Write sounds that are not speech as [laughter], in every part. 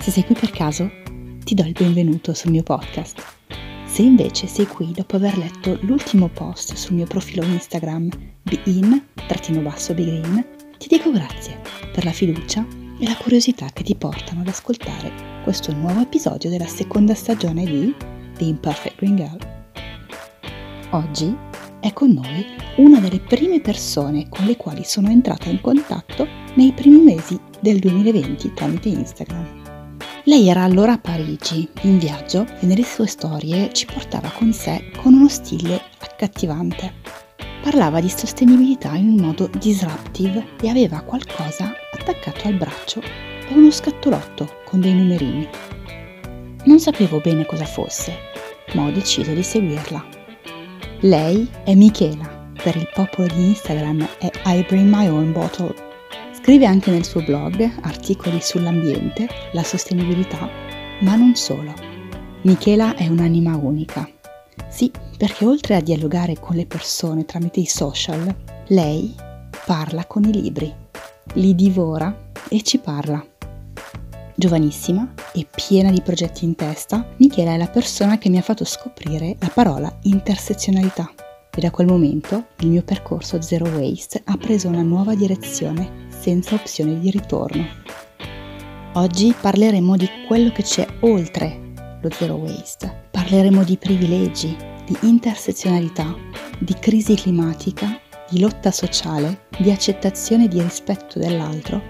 Se sei qui per caso, ti do il benvenuto sul mio podcast. Se invece sei qui dopo aver letto l'ultimo post sul mio profilo Instagram bein-begreen, ti dico grazie per la fiducia e la curiosità che ti portano ad ascoltare questo nuovo episodio della seconda stagione di The Imperfect Green Girl. Oggi è con noi una delle prime persone con le quali sono entrata in contatto nei primi mesi del 2020 tramite Instagram. Lei era allora a Parigi, in viaggio, e nelle sue storie ci portava con sé con uno stile accattivante. Parlava di sostenibilità in un modo disruptive e aveva qualcosa attaccato al braccio e uno scatolotto con dei numerini. Non sapevo bene cosa fosse, ma ho deciso di seguirla. Lei è Michela, per il popolo di Instagram è I Bring My Own Bottle Scrive anche nel suo blog articoli sull'ambiente, la sostenibilità, ma non solo. Michela è un'anima unica. Sì, perché oltre a dialogare con le persone tramite i social, lei parla con i libri, li divora e ci parla. Giovanissima e piena di progetti in testa, Michela è la persona che mi ha fatto scoprire la parola intersezionalità. E da quel momento il mio percorso Zero Waste ha preso una nuova direzione senza opzione di ritorno. Oggi parleremo di quello che c'è oltre lo zero waste. Parleremo di privilegi, di intersezionalità, di crisi climatica, di lotta sociale, di accettazione e di rispetto dell'altro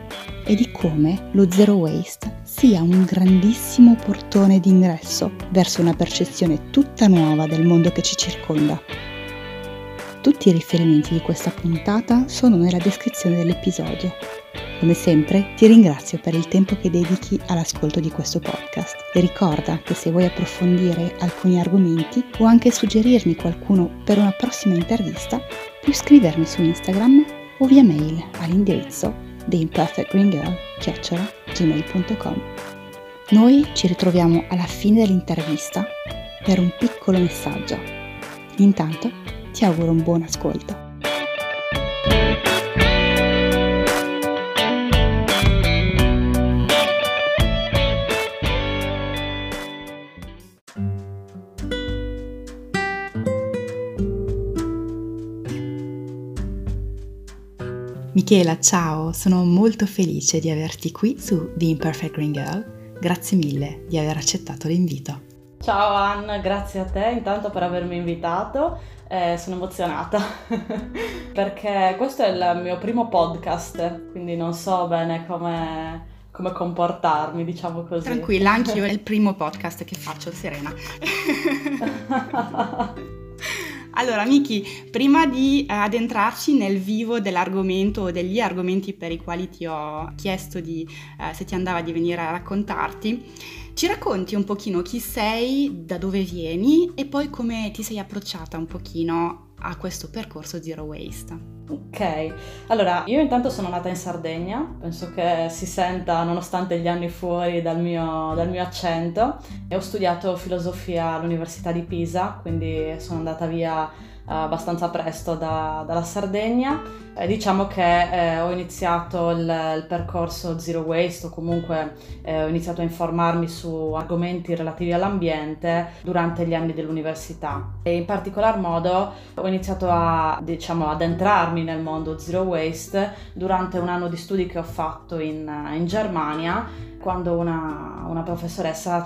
e di come lo zero waste sia un grandissimo portone d'ingresso verso una percezione tutta nuova del mondo che ci circonda. Tutti i riferimenti di questa puntata sono nella descrizione dell'episodio. Come sempre ti ringrazio per il tempo che dedichi all'ascolto di questo podcast e ricorda che se vuoi approfondire alcuni argomenti o anche suggerirmi qualcuno per una prossima intervista, puoi scrivermi su Instagram o via mail all'indirizzo theimperfectgreengirl.gmail.com Noi ci ritroviamo alla fine dell'intervista per un piccolo messaggio. Intanto ti auguro un buon ascolto. Michela, ciao, sono molto felice di averti qui su The Imperfect Green Girl. Grazie mille di aver accettato l'invito. Ciao Anna, grazie a te intanto per avermi invitato eh, sono emozionata [laughs] perché questo è il mio primo podcast, quindi non so bene come, come comportarmi, diciamo così. Tranquilla, anch'io è [laughs] il primo podcast che faccio, serena. [laughs] Allora, Miki, prima di eh, addentrarci nel vivo dell'argomento o degli argomenti per i quali ti ho chiesto di, eh, se ti andava di venire a raccontarti, ci racconti un pochino chi sei, da dove vieni e poi come ti sei approcciata un pochino a questo percorso Zero Waste. Ok, allora io intanto sono nata in Sardegna, penso che si senta nonostante gli anni fuori dal mio, dal mio accento e ho studiato filosofia all'Università di Pisa, quindi sono andata via abbastanza presto da, dalla Sardegna. Eh, diciamo che eh, ho iniziato il, il, percorso Zero Waste o comunque eh, ho iniziato a informarmi su argomenti relativi all'ambiente durante gli anni dell'università e in particolar modo ho iniziato a, diciamo, ad entrarmi nel mondo Zero Waste durante un anno di studi che ho fatto in, in Germania quando una, una professoressa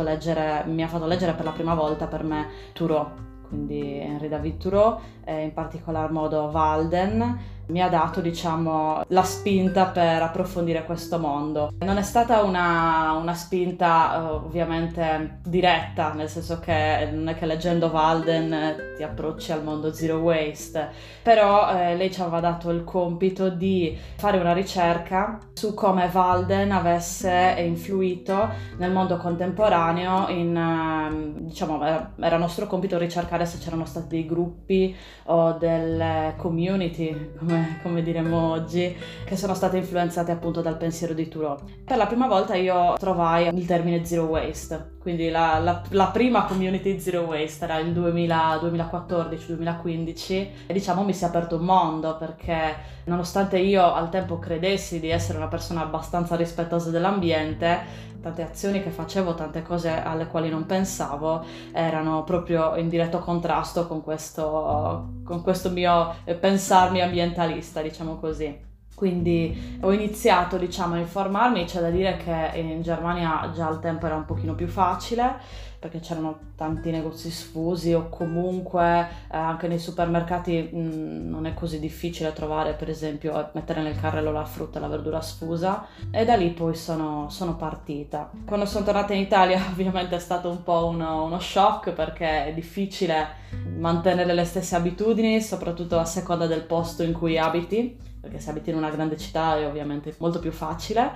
leggere, mi ha fatto leggere per la prima volta per me Thoreau quindi Henri David Thoreau, e in particolar modo Walden, mi ha dato diciamo la spinta per approfondire questo mondo. Non è stata una, una spinta eh, ovviamente diretta, nel senso che non è che leggendo Walden ti approcci al mondo zero waste, però eh, lei ci aveva dato il compito di fare una ricerca su come Walden avesse influito nel mondo contemporaneo in, eh, diciamo, era nostro compito ricercare se c'erano stati dei gruppi o delle community, come come, come, diremmo oggi, che sono state influenzate appunto dal pensiero di Thoreau. Per la prima volta io trovai il termine zero waste, quindi la, la, la prima community zero waste era il 2014-2015 e diciamo mi si è aperto un mondo perché nonostante io al tempo credessi di essere una persona abbastanza rispettosa dell'ambiente, tante azioni che facevo, tante cose alle quali non pensavo, erano proprio in diretto contrasto con questo, con questo mio pensarmi ambientalista, diciamo così. Quindi ho iniziato diciamo, a informarmi, c'è da dire che in Germania già al tempo era un pochino più facile perché c'erano tanti negozi sfusi o comunque eh, anche nei supermercati mh, non è così difficile trovare per esempio mettere nel carrello la frutta e la verdura sfusa e da lì poi sono, sono partita. Quando sono tornata in Italia [laughs] ovviamente è stato un po' uno, uno shock perché è difficile mantenere le stesse abitudini soprattutto a seconda del posto in cui abiti perché se abiti in una grande città è ovviamente molto più facile,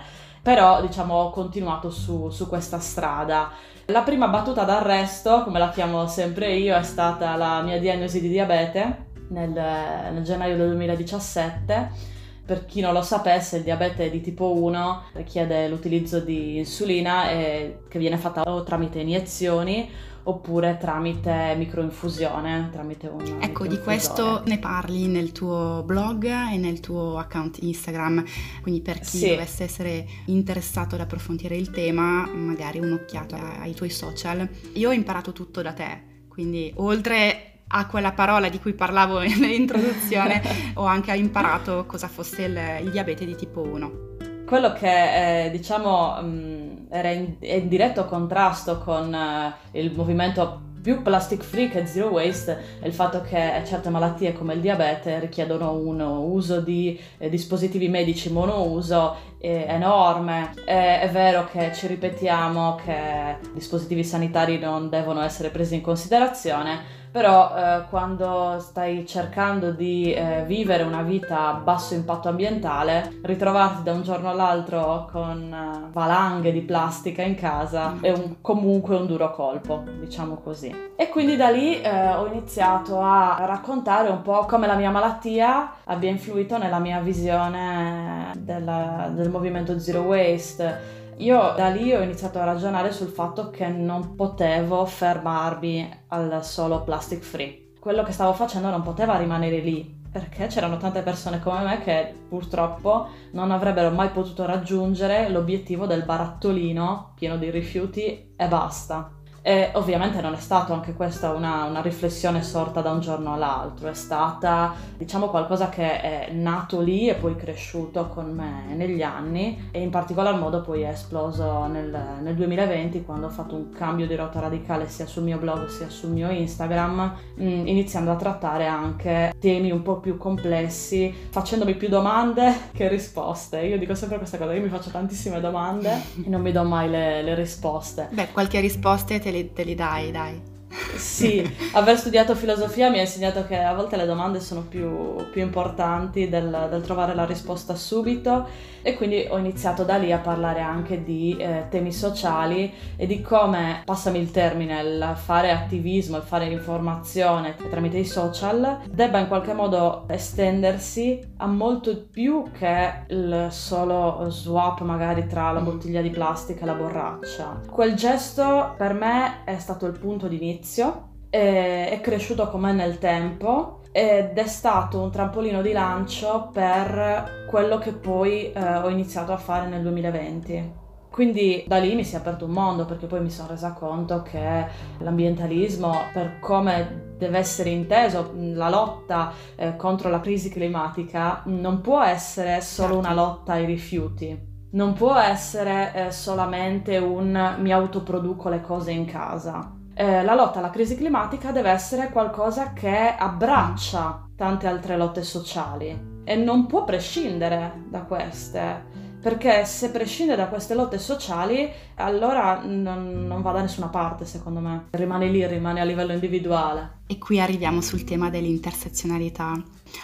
però diciamo ho continuato su, su questa strada. La prima battuta d'arresto, come la chiamo sempre io, è stata la mia diagnosi di diabete nel, nel gennaio del 2017 per chi non lo sapesse, il diabete di tipo 1 richiede l'utilizzo di insulina e, che viene fatta o tramite iniezioni oppure tramite microinfusione, tramite un Ecco, di questo ne parli nel tuo blog e nel tuo account Instagram, quindi per chi sì. dovesse essere interessato ad approfondire il tema, magari un'occhiata ai tuoi social. Io ho imparato tutto da te, quindi oltre a quella parola di cui parlavo [laughs] nell'introduzione, [laughs] ho anche imparato cosa fosse il, il diabete di tipo 1 quello che eh, diciamo mh, era in, in, diretto contrasto con eh, il movimento più plastic free che zero waste è il fatto che certe malattie come il diabete richiedono un uso di eh, dispositivi medici monouso eh, enorme. È, è vero che ci ripetiamo che dispositivi sanitari non devono essere presi in considerazione, però eh, quando stai cercando di eh, vivere una vita a basso impatto ambientale, ritrovarti da un giorno all'altro con eh, valanghe di plastica in casa è un, comunque un duro colpo, diciamo così. E quindi da lì eh, ho iniziato a raccontare un po' come la mia malattia abbia influito nella mia visione della, del movimento Zero Waste io da lì ho iniziato a ragionare sul fatto che non potevo fermarmi al solo plastic free. Quello che stavo facendo non poteva rimanere lì perché c'erano tante persone come me che purtroppo non avrebbero mai potuto raggiungere l'obiettivo del barattolino pieno di rifiuti e basta. E ovviamente non è stata anche questa una, una, riflessione sorta da un giorno all'altro, è stata diciamo qualcosa che è nato lì e poi cresciuto con me negli anni e in particolar modo poi è esploso nel, nel 2020 quando ho fatto un cambio di rotta radicale sia sul mio blog sia sul mio Instagram, mh, mm, iniziando a trattare anche temi un po' più complessi, facendomi più domande che risposte. Io dico sempre questa cosa, io mi faccio tantissime domande e non mi do mai le, le risposte. Beh, qualche risposta te li, te li dai, dai. Sì, aver studiato filosofia mi ha insegnato che a volte le domande sono più, più importanti del, del, trovare la risposta subito e quindi ho iniziato da lì a parlare anche di eh, temi sociali e di come, passami il termine, il fare attivismo, il fare informazione tramite i social debba in qualche modo estendersi a molto più che il solo swap magari tra la bottiglia di plastica e la borraccia. Quel gesto per me è stato il punto di inizio è cresciuto con me nel tempo ed è stato un trampolino di lancio per quello che poi eh, ho iniziato a fare nel 2020. Quindi da lì mi si è aperto un mondo perché poi mi sono resa conto che l'ambientalismo, per come deve essere inteso, la lotta eh, contro la crisi climatica, non può essere solo una lotta ai rifiuti. Non può essere eh, solamente un mi autoproduco le cose in casa eh, la lotta alla crisi climatica deve essere qualcosa che abbraccia tante altre lotte sociali e non può prescindere da queste perché se prescinde da queste lotte sociali allora non, non, va da nessuna parte secondo me, rimane lì, rimane a livello individuale. E qui arriviamo sul tema dell'intersezionalità.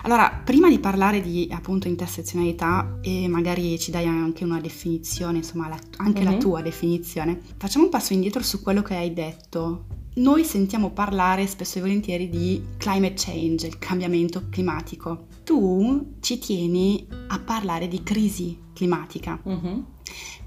Allora, prima di parlare di appunto intersezionalità e magari ci dai anche una definizione, insomma la, anche mm-hmm. la mhm. tua definizione, facciamo un passo indietro su quello che hai detto noi sentiamo parlare spesso e volentieri di climate change, il cambiamento climatico. Tu ci tieni a parlare di crisi climatica. Mm-hmm.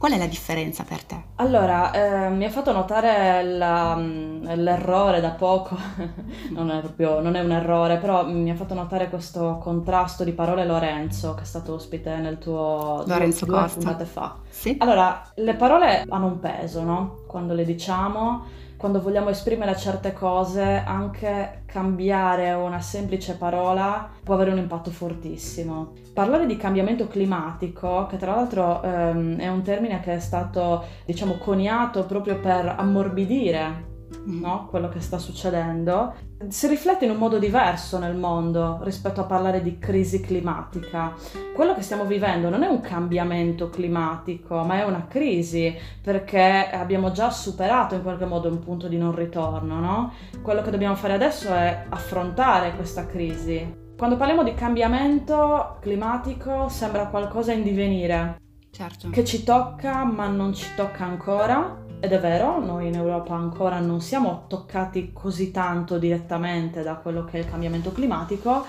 Qual è la differenza per te? Allora, eh, mi ha fatto notare la, mm, l'errore da poco, [laughs] non, è proprio, non è un errore, però mi ha fatto notare questo contrasto di parole Lorenzo, che è stato ospite nel tuo Lorenzo due, due puntate fa. Sì. Allora, le parole hanno un peso, no? Quando le diciamo quando vogliamo esprimere certe cose, anche cambiare una semplice parola può avere un impatto fortissimo. Parlare di cambiamento climatico, che tra l'altro ehm, è un termine che è stato, diciamo, coniato proprio per ammorbidire Mm. no? quello che sta succedendo, si riflette in un modo diverso nel mondo rispetto a parlare di crisi climatica. Quello che stiamo vivendo non è un cambiamento climatico, ma è una crisi perché abbiamo già superato in qualche modo un punto di non ritorno. No? Quello che dobbiamo fare adesso è affrontare questa crisi. Quando parliamo di cambiamento climatico sembra qualcosa in divenire, certo. che ci tocca ma non ci tocca ancora ed è vero, noi in Europa ancora non siamo toccati così tanto direttamente da quello che è il cambiamento climatico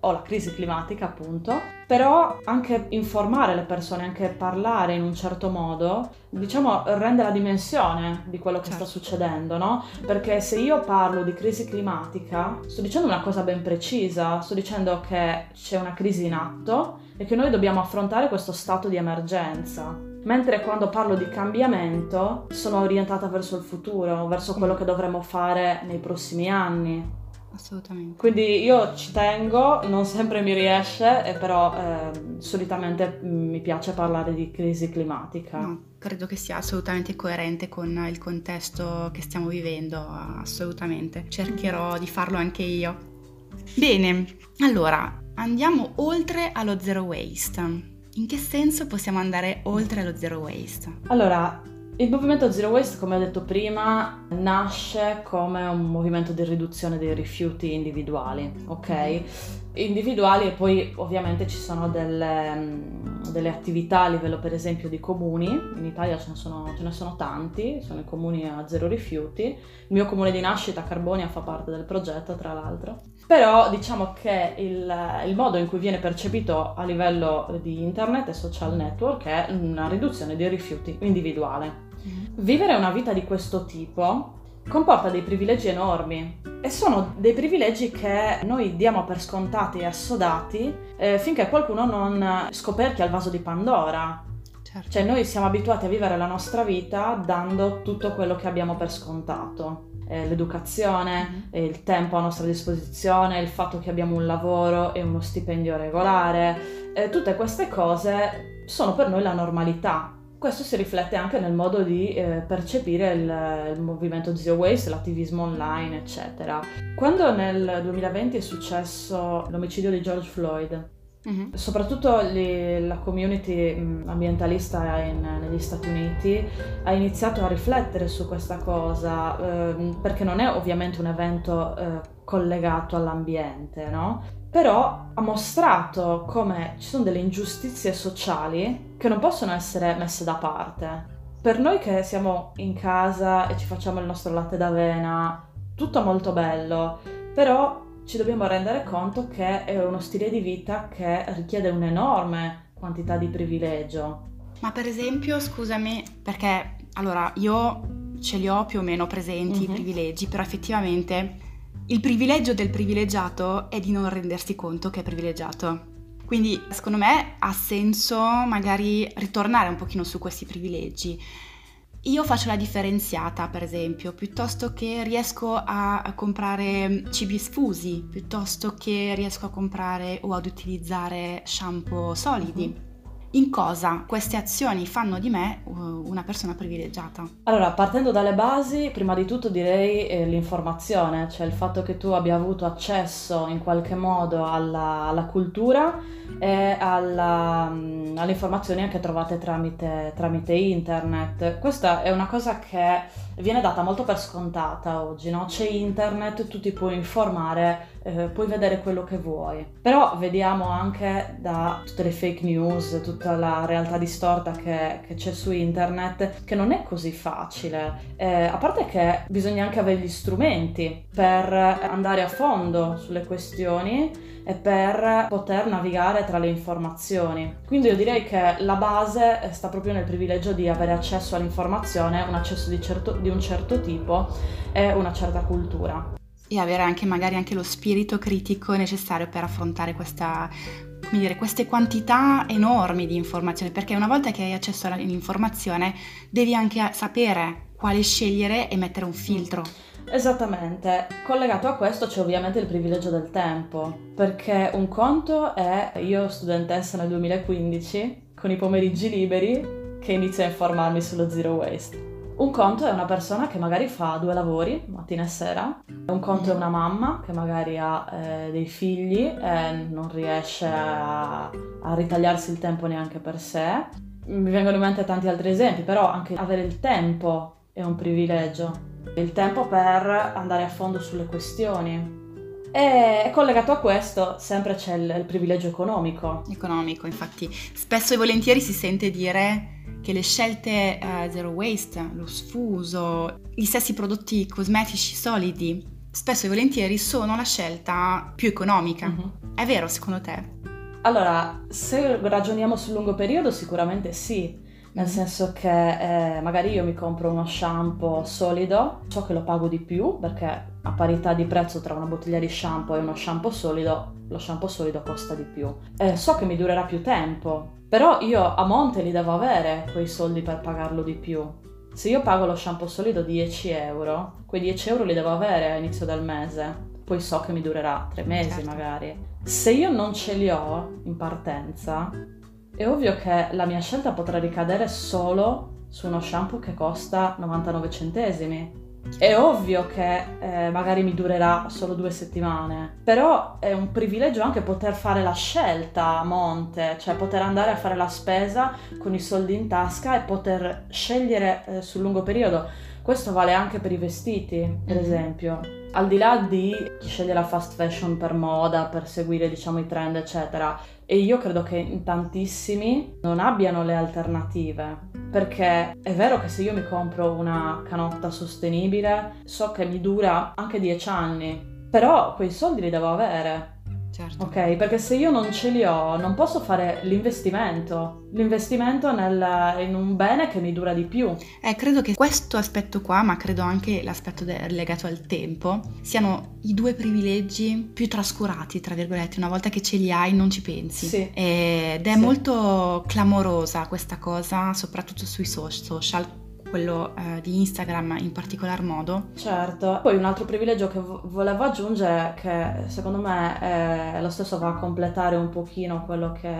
o la crisi climatica appunto, però anche informare le persone, anche parlare in un certo modo, diciamo rende la dimensione di quello che certo. sta succedendo, no? Perché se io parlo di crisi climatica, sto dicendo una cosa ben precisa, sto dicendo che c'è una crisi in atto e che noi dobbiamo affrontare questo stato di emergenza mentre quando parlo di cambiamento sono orientata verso il futuro, verso quello che dovremo fare nei prossimi anni. Assolutamente. Quindi io ci tengo, non sempre mi riesce, però eh, solitamente mi piace parlare di crisi climatica. No, credo che sia assolutamente coerente con il contesto che stiamo vivendo, assolutamente. Cercherò di farlo anche io. Bene, allora andiamo oltre allo zero waste. In che senso possiamo andare oltre lo zero waste? Allora, il movimento Zero Waste, come ho detto prima, nasce come un movimento di riduzione dei rifiuti individuali, ok? Individuali e poi ovviamente ci sono delle, delle attività a livello per esempio di comuni, in Italia ce ne, sono, ce ne, sono, tanti, sono i comuni a zero rifiuti, il mio comune di nascita Carbonia fa parte del progetto tra l'altro, però diciamo che il, il modo in cui viene percepito a livello di internet e social network è una riduzione dei rifiuti individuale. Mm-hmm. Vivere una vita di questo tipo comporta dei privilegi enormi e sono dei privilegi che noi diamo per scontati e assodati eh, finché qualcuno non scoperchia il vaso di Pandora. Certo. Cioè noi siamo abituati a vivere la nostra vita dando tutto quello che abbiamo per scontato. Eh, l'educazione, mm-hmm. il tempo a nostra disposizione, il fatto che abbiamo un lavoro e uno stipendio regolare, eh, tutte queste cose sono per noi la normalità questo si riflette anche nel modo di eh, percepire il, il, movimento Zero Waste, l'attivismo online, eccetera. Quando nel 2020 è successo l'omicidio di George Floyd, uh-huh. soprattutto le, la community mm, ambientalista in, negli Stati Uniti ha iniziato a riflettere su questa cosa, eh, perché non è ovviamente un evento eh, collegato all'ambiente, no? però ha mostrato come ci sono delle ingiustizie sociali che non possono essere messe da parte. Per noi che siamo in casa e ci facciamo il nostro latte d'avena, tutto molto bello, però ci dobbiamo rendere conto che è uno stile di vita che richiede un'enorme quantità di privilegio. Ma per esempio, scusami, perché allora io ce li ho più o meno presenti mm-hmm. i mhm. privilegi, però effettivamente il privilegio del privilegiato è di non rendersi conto che è privilegiato. Quindi secondo me ha senso magari ritornare un pochino su questi privilegi. Io faccio la differenziata, per esempio, piuttosto che riesco a comprare cibi sfusi, piuttosto che riesco a comprare o ad utilizzare shampoo solidi in cosa queste azioni fanno di me uh, una persona privilegiata? Allora, partendo dalle basi, prima di tutto direi eh, l'informazione, cioè il fatto che tu abbia avuto accesso in qualche modo alla, alla cultura e alla, um, alle informazioni anche trovate tramite, tramite, internet. Questa è una cosa che viene data molto per scontata oggi, no? C'è internet, tu ti puoi informare eh, puoi vedere quello che vuoi. Però vediamo anche da tutte le fake news, tutta la realtà distorta che, che c'è su internet, che non è così facile. Eh, a parte che bisogna anche avere gli strumenti per andare a fondo sulle questioni e per poter navigare tra le informazioni. Quindi io direi che la base sta proprio nel privilegio di avere accesso all'informazione, un accesso di, certo, di un certo tipo e una certa cultura. E avere anche magari anche lo spirito critico necessario per affrontare questa, come dire, queste quantità enormi di informazioni, perché una volta che hai accesso all'informazione devi anche sapere quale scegliere e mettere un filtro. Esattamente, collegato a questo c'è ovviamente il privilegio del tempo, perché un conto è io studentessa nel 2015 con i pomeriggi liberi che inizio a informarmi sullo zero waste. Un conto è una persona che magari fa due lavori, mattina e sera. Un conto è una mamma che magari ha eh, dei figli e non riesce a, a ritagliarsi il tempo neanche per sé. Mi vengono in mente tanti altri esempi, però anche avere il tempo è un privilegio. Il tempo per andare a fondo sulle questioni. E collegato a questo sempre c'è il, il privilegio economico. Economico, infatti. Spesso e volentieri si sente dire che le scelte uh, zero waste, lo sfuso, gli stessi prodotti cosmetici solidi, spesso e volentieri sono la scelta più economica. Uh-huh. È vero secondo te? Allora, se ragioniamo sul lungo periodo sicuramente sì, nel senso che eh, magari io mi compro uno shampoo solido, so che lo pago di più perché a parità di prezzo tra una bottiglia di shampoo e uno shampoo solido, lo shampoo solido costa di più. Eh, so che mi durerà più tempo, però io a monte li devo avere quei soldi per pagarlo di più. Se io pago lo shampoo solido 10 euro, quei 10 euro li devo avere all'inizio del mese. Poi so che mi durerà tre mesi certo. magari. Se io non ce li ho in partenza, è ovvio che la mia scelta potrà ricadere solo su uno shampoo che costa 99 centesimi è ovvio che eh, magari mi durerà solo due settimane, però è un privilegio anche poter fare la scelta a monte, cioè poter andare a fare la spesa con i soldi in tasca e poter scegliere eh, sul lungo periodo. Questo vale anche per i vestiti, per mm-hmm. esempio. Al di là di chi sceglie la fast fashion per moda, per seguire diciamo i trend, eccetera, e io credo che in tantissimi non abbiano le alternative. Perché è vero che se io mi compro una canotta sostenibile, so che mi dura anche 10 anni, però quei soldi li devo avere. Certo. Ok, perché se io non ce li ho, non posso fare l'investimento. L'investimento nel, in un bene che mi dura di più. Eh, credo che questo aspetto qua, ma credo anche l'aspetto de- legato al tempo, siano i due privilegi più trascurati, tra virgolette. Una volta che ce li hai, non ci pensi. Sì. Ed è sì. molto clamorosa questa cosa, soprattutto sui social quello eh, di Instagram in particolar modo. Certo, poi un altro privilegio che vo- volevo aggiungere, che secondo me è lo stesso va a completare un pochino quello che,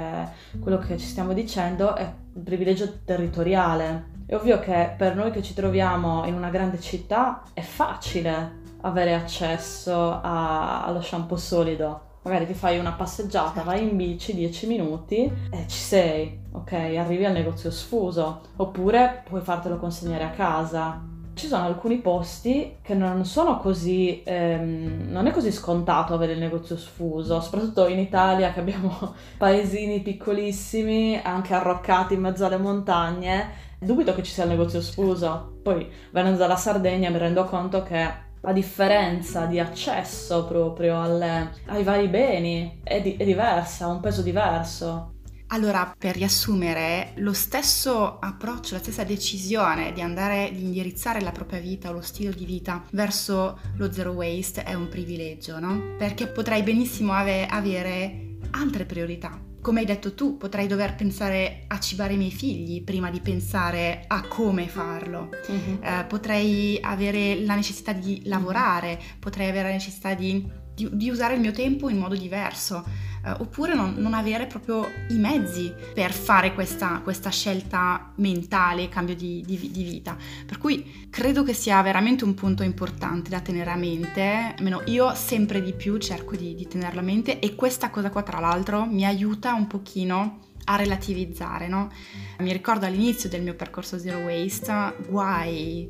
quello che ci stiamo dicendo, è il privilegio territoriale. È ovvio che per noi che ci troviamo in una grande città è facile avere accesso a- allo shampoo solido magari ti fai una passeggiata, vai in bici 10 minuti e ci sei, ok? Arrivi al negozio sfuso, oppure puoi fartelo consegnare a casa. Ci sono alcuni posti che non sono così, ehm, non è così scontato avere il negozio sfuso, soprattutto in Italia che abbiamo [laughs] paesini piccolissimi, anche arroccati in mezzo alle montagne. Dubito che ci sia il negozio sfuso. Poi venendo dalla Sardegna mi rendo conto che la differenza di accesso proprio alle, ai vari beni è, di, è diversa, ha un peso diverso. Allora, per riassumere, lo stesso approccio, la stessa decisione di andare, di indirizzare la propria vita o lo stile di vita verso lo zero waste è un privilegio, no? Perché potrei benissimo ave- avere altre priorità come hai detto tu, potrei dover pensare a cibare i miei figli prima di pensare a come farlo. Uh-huh. Eh, potrei avere la necessità di lavorare, potrei avere la necessità di, di, di usare il mio tempo in modo diverso eh, oppure non, non, avere proprio i mezzi per fare questa, questa scelta mentale, cambio di, di, di, vita. Per cui credo che sia veramente un punto importante da tenere a mente, almeno io sempre di più cerco di, di tenerla a mente e questa cosa qua tra l'altro mi aiuta un pochino a relativizzare, no? Mi ricordo all'inizio del mio percorso Zero Waste, guai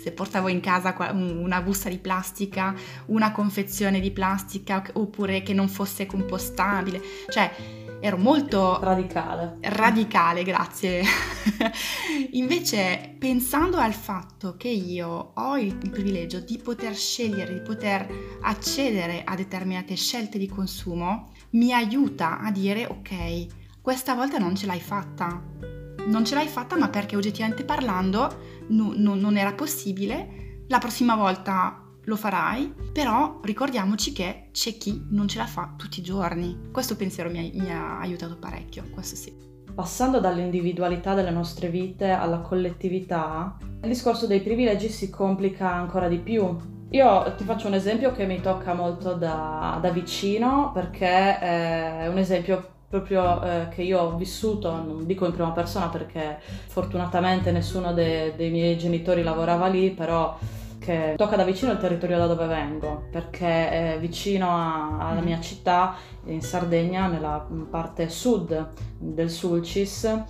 se portavo in casa una busta di plastica, una confezione di plastica oppure che non fosse compostabile, cioè ero molto radicale. Radicale, grazie. [laughs] Invece, pensando al fatto che io ho il privilegio di poter scegliere, di poter accedere a determinate scelte di consumo, mi aiuta a dire ok, questa volta non ce l'hai fatta. Non ce l'hai fatta, ma perché oggettivamente parlando no, no, non era possibile. La prossima volta lo farai, però ricordiamoci che c'è chi non ce la fa tutti i giorni. Questo pensiero mi ha, mi ha aiutato parecchio, questo sì. Passando dall'individualità delle nostre vite alla collettività, il discorso dei privilegi si complica ancora di più. Io ti faccio un esempio che mi tocca molto da, da vicino perché è un esempio proprio eh, che io ho vissuto, non dico in prima persona perché fortunatamente nessuno de- dei miei genitori lavorava lì, però che tocca da vicino il territorio da dove vengo, perché è vicino a, alla mm. mia città, in Sardegna, nella parte sud del Sulcis,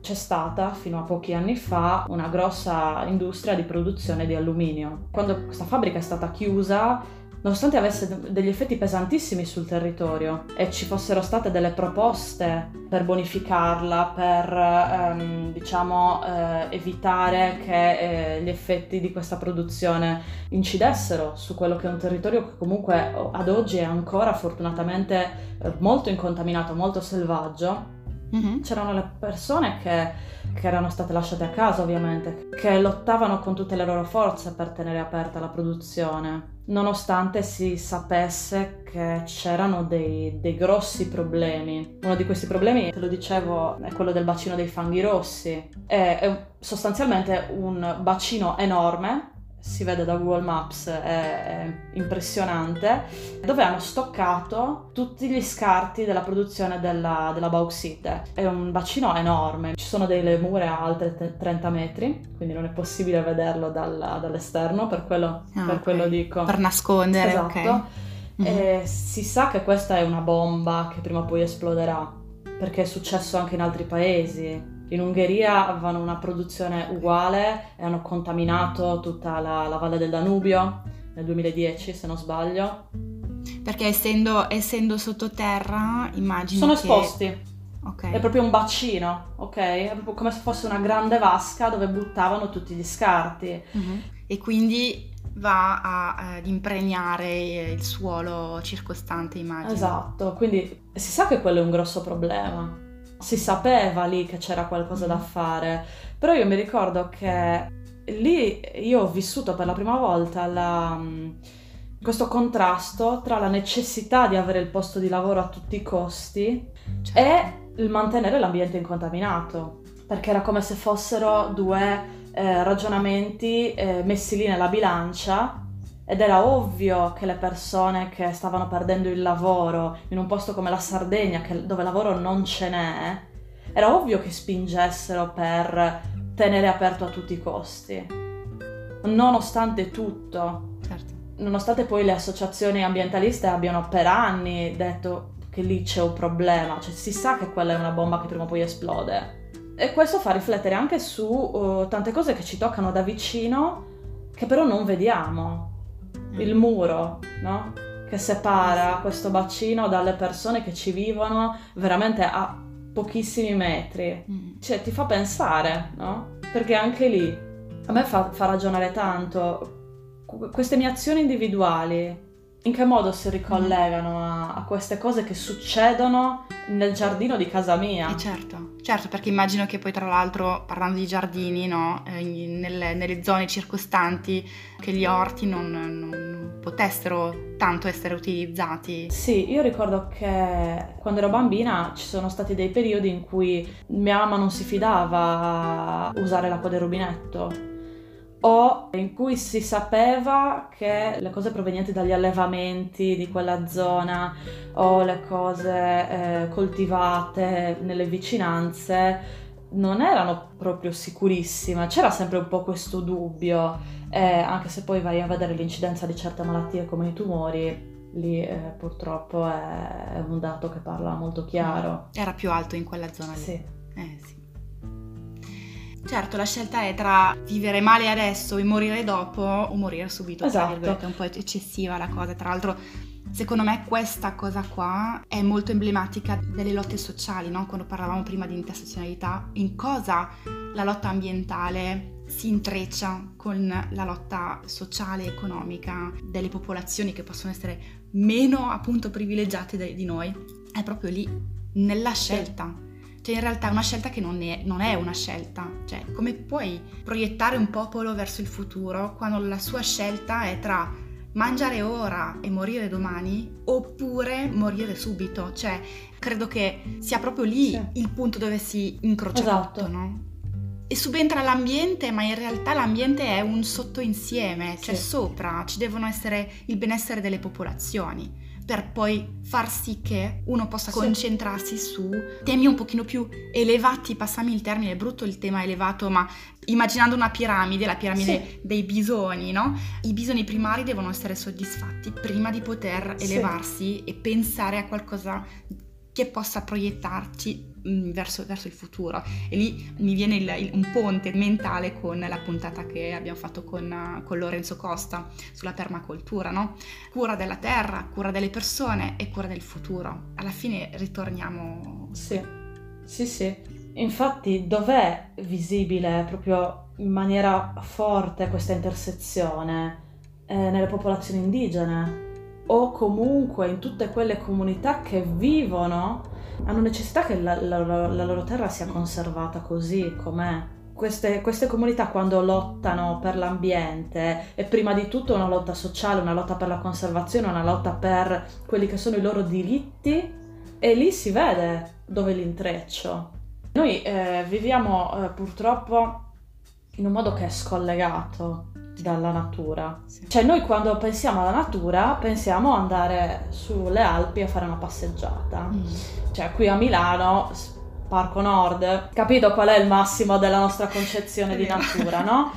c'è stata fino a pochi anni fa una grossa industria di produzione di alluminio. Quando questa fabbrica è stata chiusa, nonostante avesse degli effetti pesantissimi sul territorio e ci fossero state delle proposte per bonificarla, per ehm, diciamo eh, evitare che eh, gli effetti di questa produzione incidessero su quello che è un territorio che comunque ad oggi è ancora fortunatamente eh, molto incontaminato, molto selvaggio. Mm-hmm. C'erano le persone che che erano state lasciate a casa ovviamente, che lottavano con tutte le loro forze per tenere aperta la produzione, nonostante si sapesse che c'erano dei, dei, grossi problemi. Uno di questi problemi, te lo dicevo, è quello del bacino dei fanghi rossi. È, è sostanzialmente un bacino enorme si vede da Google Maps, è, è, impressionante, dove hanno stoccato tutti gli scarti della produzione della, della bauxite. È un bacino enorme, ci sono delle mura alte 30 metri, quindi non è possibile vederlo dal, dall'esterno, per quello, ah, per okay. quello dico. Per nascondere, esatto. ok. Mm-hmm. si sa che questa è una bomba che prima o poi esploderà, perché è successo anche in altri paesi in Ungheria avevano una produzione uguale e hanno contaminato tutta la, la valle del Danubio nel 2010, se non sbaglio. Perché essendo, essendo sottoterra, immagino Sono che... esposti. Okay. È proprio un bacino, ok? È proprio come se fosse una grande vasca dove buttavano tutti gli scarti. Uh-huh. E quindi va a, ad impregnare il suolo circostante, immagino. Esatto, quindi si sa che quello è un grosso problema si sapeva lì che c'era qualcosa da fare, però io mi ricordo che lì io ho vissuto per la prima volta la, questo contrasto tra la necessità di avere il posto di lavoro a tutti i costi certo. e il mantenere l'ambiente incontaminato, perché era come se fossero due eh, ragionamenti eh, messi lì nella bilancia ed era ovvio che le persone che stavano perdendo il lavoro in un posto come la Sardegna, che, dove lavoro non ce n'è, era ovvio che spingessero per tenere aperto a tutti i costi. Nonostante tutto, certo. nonostante poi le associazioni ambientaliste abbiano per anni detto che lì c'è un problema, cioè si sa che quella è una bomba che prima o poi esplode. E questo fa riflettere anche su uh, tante cose che ci toccano da vicino, che però non vediamo il muro, no? Che separa questo bacino dalle persone che ci vivono veramente a pochissimi metri. Mm. Cioè, ti fa pensare, no? Perché anche lì a me fa, fa ragionare tanto. Queste mie azioni individuali in che modo si ricollegano a, a, queste cose che succedono nel giardino di casa mia? Eh certo, certo, perché immagino che poi tra l'altro parlando di giardini, no, eh, nelle, nelle, zone circostanti, che gli orti non, non, potessero tanto essere utilizzati. Sì, io ricordo che quando ero bambina ci sono stati dei periodi in cui mia mamma non si fidava a usare l'acqua del rubinetto o in cui si sapeva che le cose provenienti dagli allevamenti di quella zona o le cose eh, coltivate nelle vicinanze non erano proprio sicurissime, c'era sempre un po' questo dubbio, eh, anche se poi vai a vedere l'incidenza di certe malattie come i tumori, lì eh, purtroppo è, un dato che parla molto chiaro. Era più alto in quella zona lì. Sì. Eh, sì. Certo, la scelta è tra vivere male adesso e morire dopo o morire subito. Esatto. È un po' eccessiva la cosa. Tra l'altro, secondo me questa cosa qua è molto emblematica delle lotte sociali, no? Quando parlavamo prima di intersezionalità, in cosa la lotta ambientale si intreccia con la lotta sociale e economica delle popolazioni che possono essere meno appunto privilegiate di noi. È proprio lì, nella scelta. Cioè in realtà è una scelta che non è, non è, una scelta. Cioè come puoi proiettare un popolo verso il futuro quando la sua scelta è tra mangiare ora e morire domani oppure morire subito? Cioè credo che sia proprio lì sì. il punto dove si incrocia esatto. tutto, no? E subentra l'ambiente, ma in realtà l'ambiente è un sottoinsieme, cioè sì. sopra ci devono essere il benessere delle popolazioni per poi far sì che uno possa sì. concentrarsi su temi un pochino più elevati, passami il termine, è brutto il tema elevato, ma immaginando una piramide, la piramide sì. dei bisogni, no? I bisogni primari devono essere soddisfatti prima di poter elevarsi sì. e pensare a qualcosa che possa proiettarci mm, verso, verso, il futuro. E lì mi viene il, il, un ponte mentale con la puntata che abbiamo fatto con, con Lorenzo Costa sulla permacultura, no? Cura della terra, cura delle persone e cura del futuro. Alla fine ritorniamo... Sì, sì, sì. Infatti dov'è visibile proprio in maniera forte questa intersezione? Eh, nelle popolazioni indigene o comunque in tutte quelle comunità che vivono hanno necessità che la, la, la loro terra sia conservata così com'è. Queste, queste, comunità quando lottano per l'ambiente è prima di tutto una lotta sociale, una lotta per la conservazione, una lotta per quelli che sono i loro diritti e lì si vede dove l'intreccio. Noi eh, viviamo eh, purtroppo in un modo che è scollegato dalla natura. Sì. Cioè noi quando pensiamo alla natura pensiamo andare sulle Alpi a fare una passeggiata. Mm. Cioè qui a Milano, Parco Nord, capito qual è il massimo della nostra concezione di natura, no?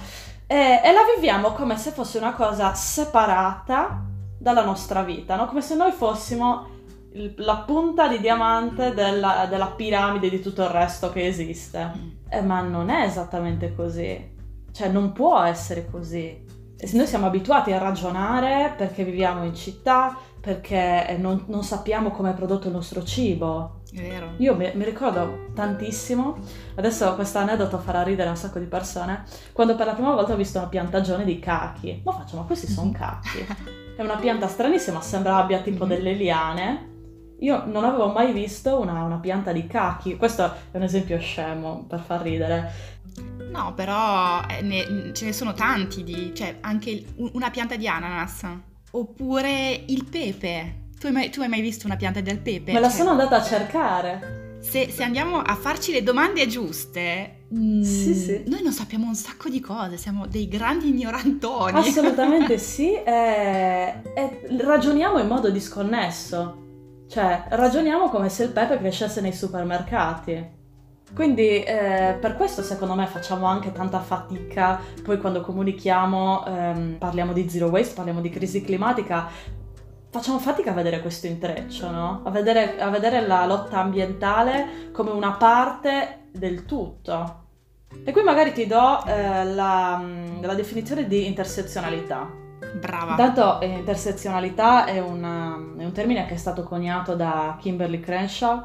E, e, la viviamo come se fosse una cosa separata dalla nostra vita, no? Come se noi fossimo il, la punta di diamante della, della, piramide di tutto il resto che esiste. Mm. Eh, ma non è esattamente così. Cioè, non può essere così. E noi siamo abituati a ragionare perché viviamo in città, perché non, non sappiamo come è prodotto il nostro cibo. È vero. Io mi, mi ricordo tantissimo, adesso questo aneddoto farà ridere un sacco di persone, quando per la prima volta ho visto una piantagione di cachi. Ma faccio, ma questi sono [laughs] cachi. È una pianta stranissima, sembra abbia tipo mm-hmm. delle liane. Io non avevo mai visto una, una, pianta di cachi. Questo è un esempio scemo per far ridere. No, però eh, ne, ce ne sono tanti di, cioè anche il, una pianta di ananas, oppure il pepe. Tu hai, mai, tu hai mai visto una pianta del pepe? Me la cioè, sono andata a cercare. Se, se, andiamo a farci le domande giuste, mm, sì, sì. noi non sappiamo un sacco di cose, siamo dei grandi ignorantoni. Assolutamente [laughs] sì, e, e ragioniamo in modo disconnesso. Cioè, ragioniamo come se il pepe crescesse nei supermercati. Quindi eh, per questo secondo me facciamo anche tanta fatica, poi quando comunichiamo, ehm, parliamo di zero waste, parliamo di crisi climatica, facciamo fatica a vedere questo intreccio, no? A vedere, a vedere la lotta ambientale come una parte del tutto. E qui magari ti do eh, la, la, definizione di intersezionalità. Brava. Intanto eh, intersezionalità è, una, è un termine che è stato coniato da Kimberly Crenshaw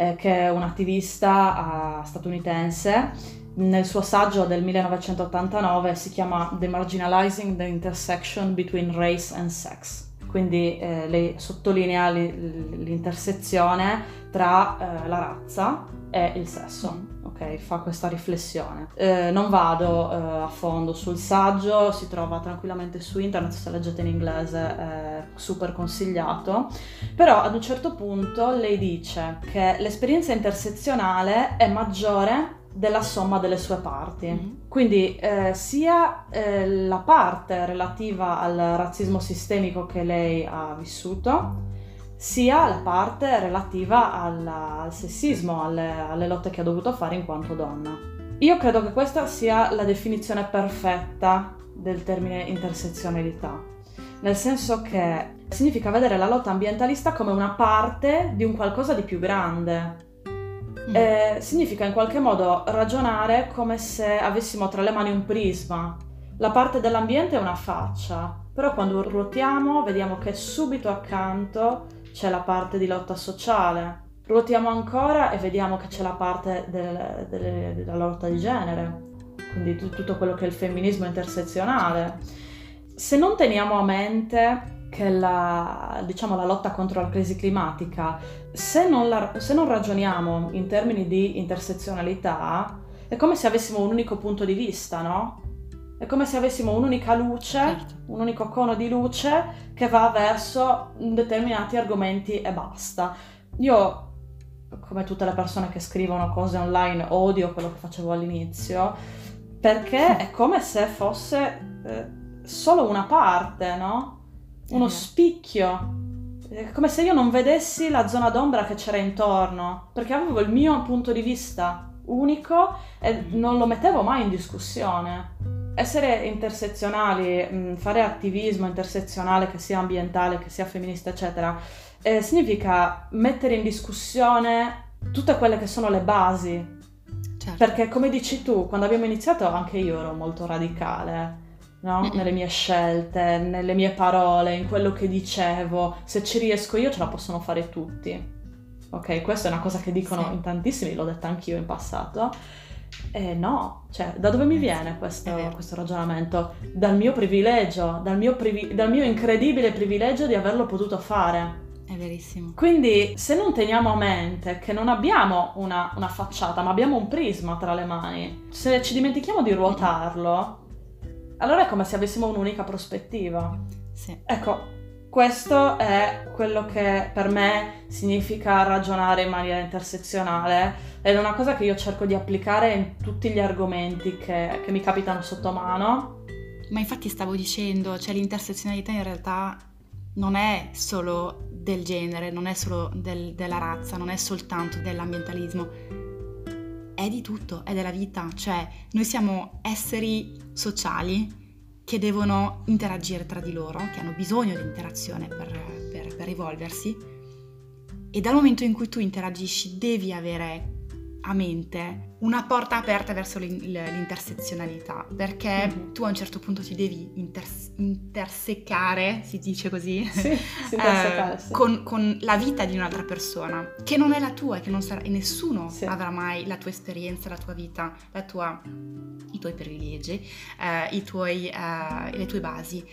eh, che è un'attivista uh, statunitense. Nel suo saggio del 1989 si chiama Demarginalizing the Intersection Between Race and Sex. Quindi eh, lei sottolinea l'intersezione tra eh, la razza e il sesso. Mm ok? Fa questa riflessione. Eh, non vado eh, a fondo sul saggio, si trova tranquillamente su internet, se leggete in inglese è super consigliato, però ad un certo punto lei dice che l'esperienza intersezionale è maggiore della somma delle sue parti. Mm-hmm. Quindi eh, sia eh, la parte relativa al razzismo sistemico che lei ha vissuto, sia la parte relativa alla, al sessismo, alle, alle lotte che ha dovuto fare in quanto donna. Io credo che questa sia la definizione perfetta del termine intersezionalità, nel senso che significa vedere la lotta ambientalista come una parte di un qualcosa di più grande. Mm. Eh, significa in qualche modo ragionare come se avessimo tra le mani un prisma. La parte dell'ambiente è una faccia, però quando ruotiamo vediamo che subito accanto c'è la parte di lotta sociale. Ruotiamo ancora e vediamo che c'è la parte del, del, della lotta di genere, quindi tutto quello che è il femminismo intersezionale. Se non teniamo a mente che la, diciamo, la lotta contro la crisi climatica, se non, la, se non ragioniamo in termini di intersezionalità, è come se avessimo un unico punto di vista, no? È come se avessimo un'unica luce, certo. un unico cono di luce che va verso determinati argomenti e basta. Io, come tutte le persone che scrivono cose online, odio quello che facevo all'inizio, perché è come se fosse eh, solo una parte, no? Uno spicchio. È come se io non vedessi la zona d'ombra che c'era intorno, perché avevo il mio punto di vista unico e non lo mettevo mai in discussione. Essere intersezionali, mm, fare attivismo intersezionale, che sia ambientale, che sia femminista, eccetera, eh, significa mettere in discussione tutte quelle che sono le basi. Certo. Perché come dici tu, quando abbiamo iniziato anche io ero molto radicale no? nelle mie scelte, nelle mie parole, in quello che dicevo. Se ci riesco io ce la possono fare tutti. Ok, questa è una cosa che dicono sì. in tantissimi, l'ho detta anch'io in passato. Eh, no, cioè, da dove mi viene questo, questo ragionamento? Dal mio privilegio, dal mio, privi- dal mio incredibile privilegio di averlo potuto fare. È verissimo. Quindi se non teniamo a mente che non abbiamo una, una, facciata, ma abbiamo un prisma tra le mani, se ci dimentichiamo di ruotarlo, allora è come se avessimo un'unica prospettiva. Sì. Ecco, questo è quello che per me significa ragionare in maniera intersezionale ed è una cosa che io cerco di applicare in tutti gli argomenti che, che mi capitano sotto mano. Ma infatti stavo dicendo, cioè l'intersezionalità in realtà non è solo del genere, non è solo del, della razza, non è soltanto dell'ambientalismo, è di tutto, è della vita, cioè noi siamo esseri sociali che devono interagire tra di loro, che hanno bisogno di interazione per, per, per evolversi. E dal momento in cui tu interagisci devi avere a mente una porta aperta verso l'intersezionalità, perché mm-hmm. tu a un certo punto ti devi inters- intersecare, si dice così, [laughs] sì, eh, sì. Con, con, la vita di un'altra persona, che non è la tua e che non sarà, e nessuno sì. avrà mai la tua esperienza, la tua vita, la tua, i tuoi privilegi, eh, i tuoi, eh, le tue basi.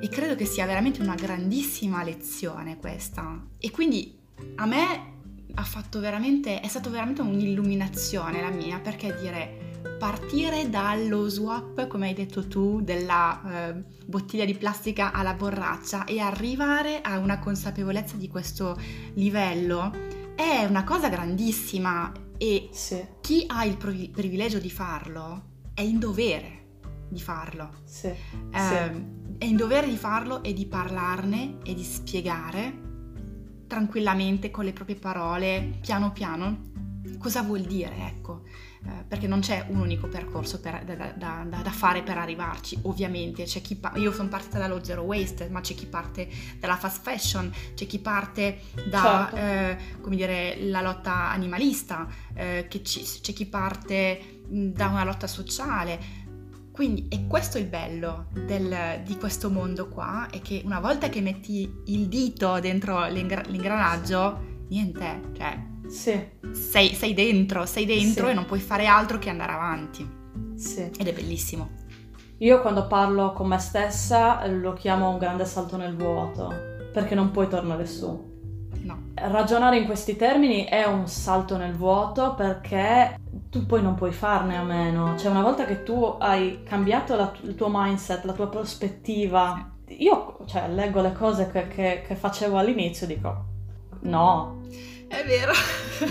E credo che sia veramente una grandissima lezione questa. E quindi a me ha fatto veramente, è stata veramente un'illuminazione la mia, perché dire partire dallo swap, come hai detto tu, della eh, bottiglia di plastica alla borraccia e arrivare a una consapevolezza di questo livello è una cosa grandissima e sì. chi ha il privilegio di farlo è in dovere di farlo. Sì. Eh, sì. È in dovere di farlo e di parlarne e di spiegare tranquillamente con le proprie parole, piano piano, cosa vuol dire, ecco, eh, perché non c'è un unico percorso per, da, da, da, da, fare per arrivarci, ovviamente, c'è chi pa- io sono partita dallo zero waste, ma c'è chi parte dalla fast fashion, c'è chi parte da, certo. eh, come dire, la lotta animalista, eh, ci, c'è chi parte da una lotta sociale, quindi è questo il bello del, di questo mondo qua, è che una volta che metti il dito dentro l'ingra- l'ingranaggio, niente, cioè sì. sei, sei, dentro, sei dentro sì. e non puoi fare altro che andare avanti. Sì. Ed è bellissimo. Io quando parlo con me stessa lo chiamo un grande salto nel vuoto, perché non puoi tornare su. No. Ragionare in questi termini è un salto nel vuoto perché tu poi non puoi farne a meno. Cioè, una volta che tu hai cambiato la, il tuo mindset, la tua prospettiva, io cioè, leggo le cose che, che, che facevo all'inizio e dico: no. È vero.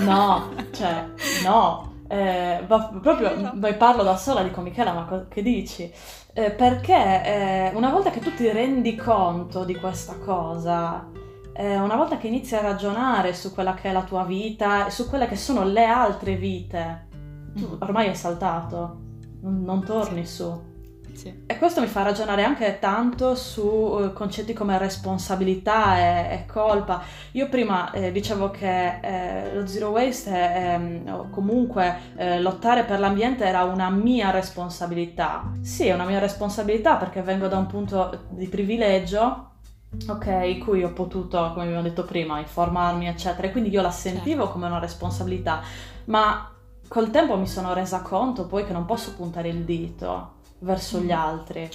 No, [laughs] cioè, no. Eh, proprio poi parlo da sola, dico Michela, ma co- che dici? Eh, perché eh, una volta che tu ti rendi conto di questa cosa, eh, una volta che inizi a ragionare su quella che è la tua vita e su quelle che sono le altre vite, tu ormai hai saltato, non, non torni su. Sì. E questo mi fa ragionare anche tanto su uh, concetti come responsabilità e, e colpa. Io prima eh, dicevo che eh, lo zero waste è, è, o comunque eh, lottare per l'ambiente era una mia responsabilità. Sì, è una mia responsabilità perché vengo da un punto di privilegio ok, cui ho potuto, come abbiamo detto prima, informarmi, eccetera, e quindi io la sentivo certo. come una responsabilità, ma col tempo mi sono resa conto poi che non posso puntare il dito verso mm. gli altri.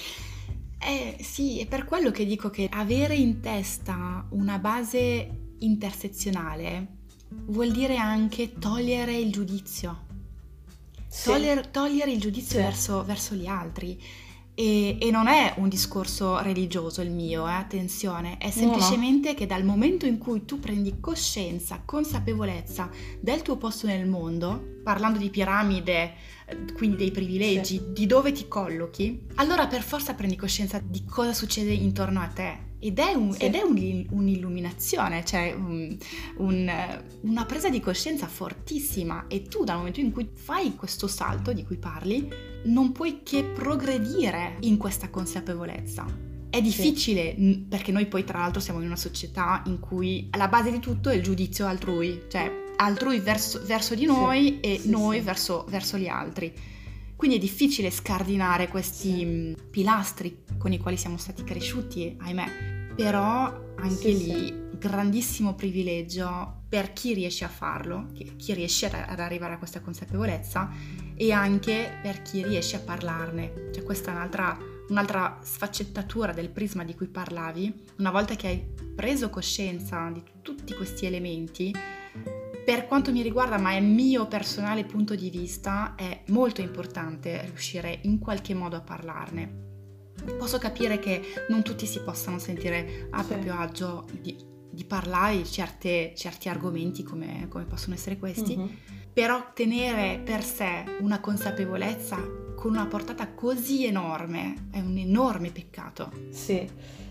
Eh sì, è per quello che dico che avere in testa una base intersezionale vuol dire anche togliere il giudizio. Sì. Togliere, togliere, il giudizio sì. verso, verso gli altri e, e, non è un discorso religioso il mio, eh, attenzione, è semplicemente no, che dal momento in cui tu prendi coscienza, consapevolezza del tuo posto nel mondo, parlando di piramide, quindi dei privilegi, sì. di dove ti collochi, allora per forza prendi coscienza di cosa succede intorno a te ed è, un, sì. ed è un, un'illuminazione, cioè un, una presa di coscienza fortissima e tu dal momento in cui fai questo salto di cui parli non puoi che progredire in questa consapevolezza. È difficile sì. perché noi poi tra l'altro siamo in una società in cui la base di tutto è il giudizio altrui, cioè altrui verso, verso di noi sì. e sì, noi verso, verso gli altri. Quindi è difficile scardinare questi pilastri con i quali siamo stati cresciuti, ahimè. Però anche sì, lì sì. grandissimo privilegio per chi riesce a farlo, chi riesce ad arrivare a questa consapevolezza e anche per chi riesce a parlarne. Cioè questa è un'altra, un'altra sfaccettatura del prisma di cui parlavi. Una volta che hai preso coscienza di tutti questi elementi, per quanto mi riguarda, ma è mio personale punto di vista, è molto importante riuscire in qualche modo a parlarne. Posso capire che non tutti si possano sentire a sì. proprio agio di, di parlare di certe, certi argomenti come, come, possono essere questi, mm-hmm. però tenere per sé una consapevolezza con una portata così enorme è un enorme peccato. Sì,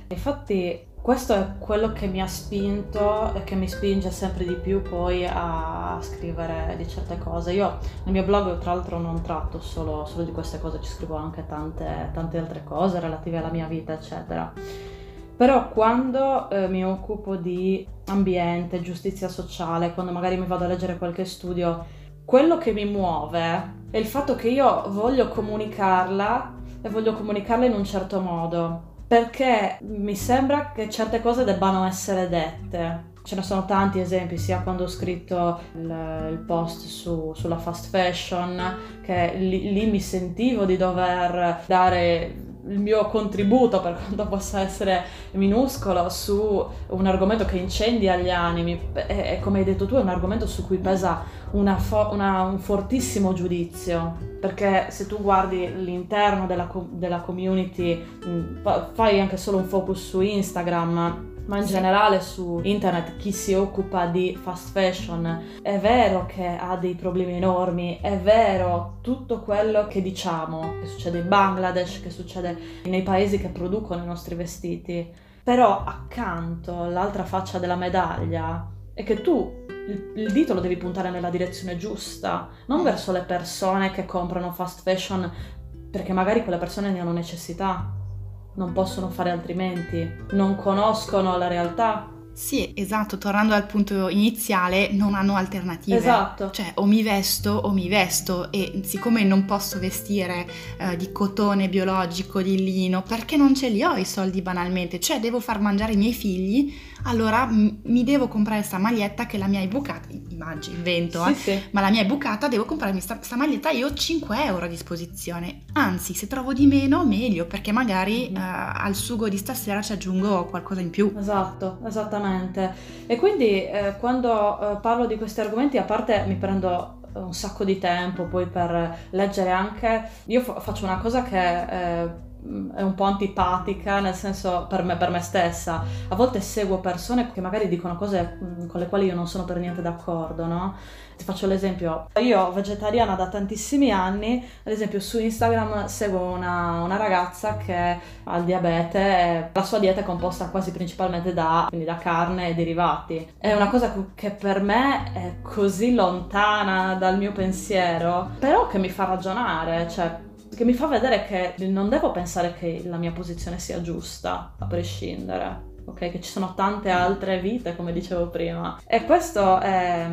infatti questo è quello che mi ha spinto e che mi spinge sempre di più poi a scrivere di certe cose. Io nel mio blog tra l'altro non tratto solo, solo di queste cose, ci scrivo anche tante, tante, altre cose relative alla mia vita, eccetera. Però quando eh, mi occupo di ambiente, giustizia sociale, quando magari mi vado a leggere qualche studio, quello che mi muove è il fatto che io voglio comunicarla e voglio comunicarla in un certo modo perché mi sembra che certe cose debbano essere dette. Ce ne sono tanti esempi, sia quando ho scritto il, il post su, sulla fast fashion, che lì, lì mi sentivo di dover dare il mio contributo, per quanto possa essere minuscolo, su un argomento che incendia gli animi. E, come hai detto tu è un argomento su cui pesa una fo- una, un fortissimo giudizio, perché se tu guardi l'interno della, della community, mh, fai anche solo un focus su Instagram, ma in generale su internet chi si occupa di fast fashion è vero che ha dei problemi enormi, è vero tutto quello che diciamo, che succede in Bangladesh, che succede nei paesi che producono i nostri vestiti, però accanto l'altra faccia della medaglia è che tu il, il dito lo devi puntare nella direzione giusta, non verso le persone che comprano fast fashion perché magari quelle persone ne hanno necessità non possono fare altrimenti, non conoscono la realtà. Sì, esatto, tornando al punto iniziale, non hanno alternative. Esatto. Cioè, o mi vesto o mi vesto e siccome non posso vestire eh, di cotone biologico, di lino, perché non ce li ho i soldi banalmente, cioè devo far mangiare i miei figli, allora m- mi devo comprare questa maglietta che la mia è bucata, immagini, invento, sì, eh, sì. ma la mia è bucata, devo comprarmi questa maglietta, io ho 5 euro a disposizione, anzi se trovo di meno meglio perché magari mm. eh, al sugo di stasera ci aggiungo qualcosa in più. Esatto, esattamente. E quindi eh, quando eh, parlo di questi argomenti, a parte mi prendo un sacco di tempo poi per leggere anche, io fa- faccio una cosa che eh, è un po' antipatica, nel senso per me, per me, stessa. A volte seguo persone che magari dicono cose mm, con le quali io non sono per niente d'accordo, no? Ti faccio l'esempio, io vegetariana da tantissimi anni, ad esempio su Instagram seguo una, una ragazza che ha il diabete la sua dieta è composta quasi principalmente da, da carne e derivati. È una cosa che per me è così lontana dal mio pensiero, però che mi fa ragionare, cioè che mi fa vedere che non devo pensare che la mia posizione sia giusta, a prescindere, ok? Che ci sono tante altre vite, come dicevo prima. E questo è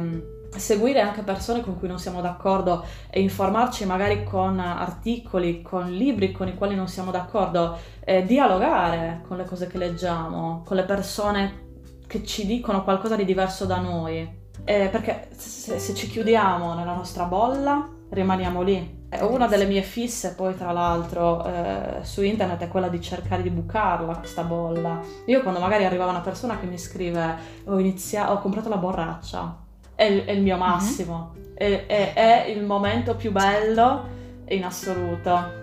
seguire anche persone con cui non siamo d'accordo e informarci magari con articoli, con libri con i quali non siamo d'accordo, eh, dialogare con le cose che leggiamo, con le persone che ci dicono qualcosa di diverso da noi. Eh, perché se, se, ci chiudiamo nella nostra bolla, rimaniamo lì. Una delle mie fisse, poi, tra l'altro, eh, su internet è quella di cercare di bucarla, questa bolla. Io, quando magari arriva una persona che mi scrive: Ho, iniziato, ho comprato la borraccia, è, è il mio mhm. massimo, uh-huh. è, è, è, il momento più bello in assoluto.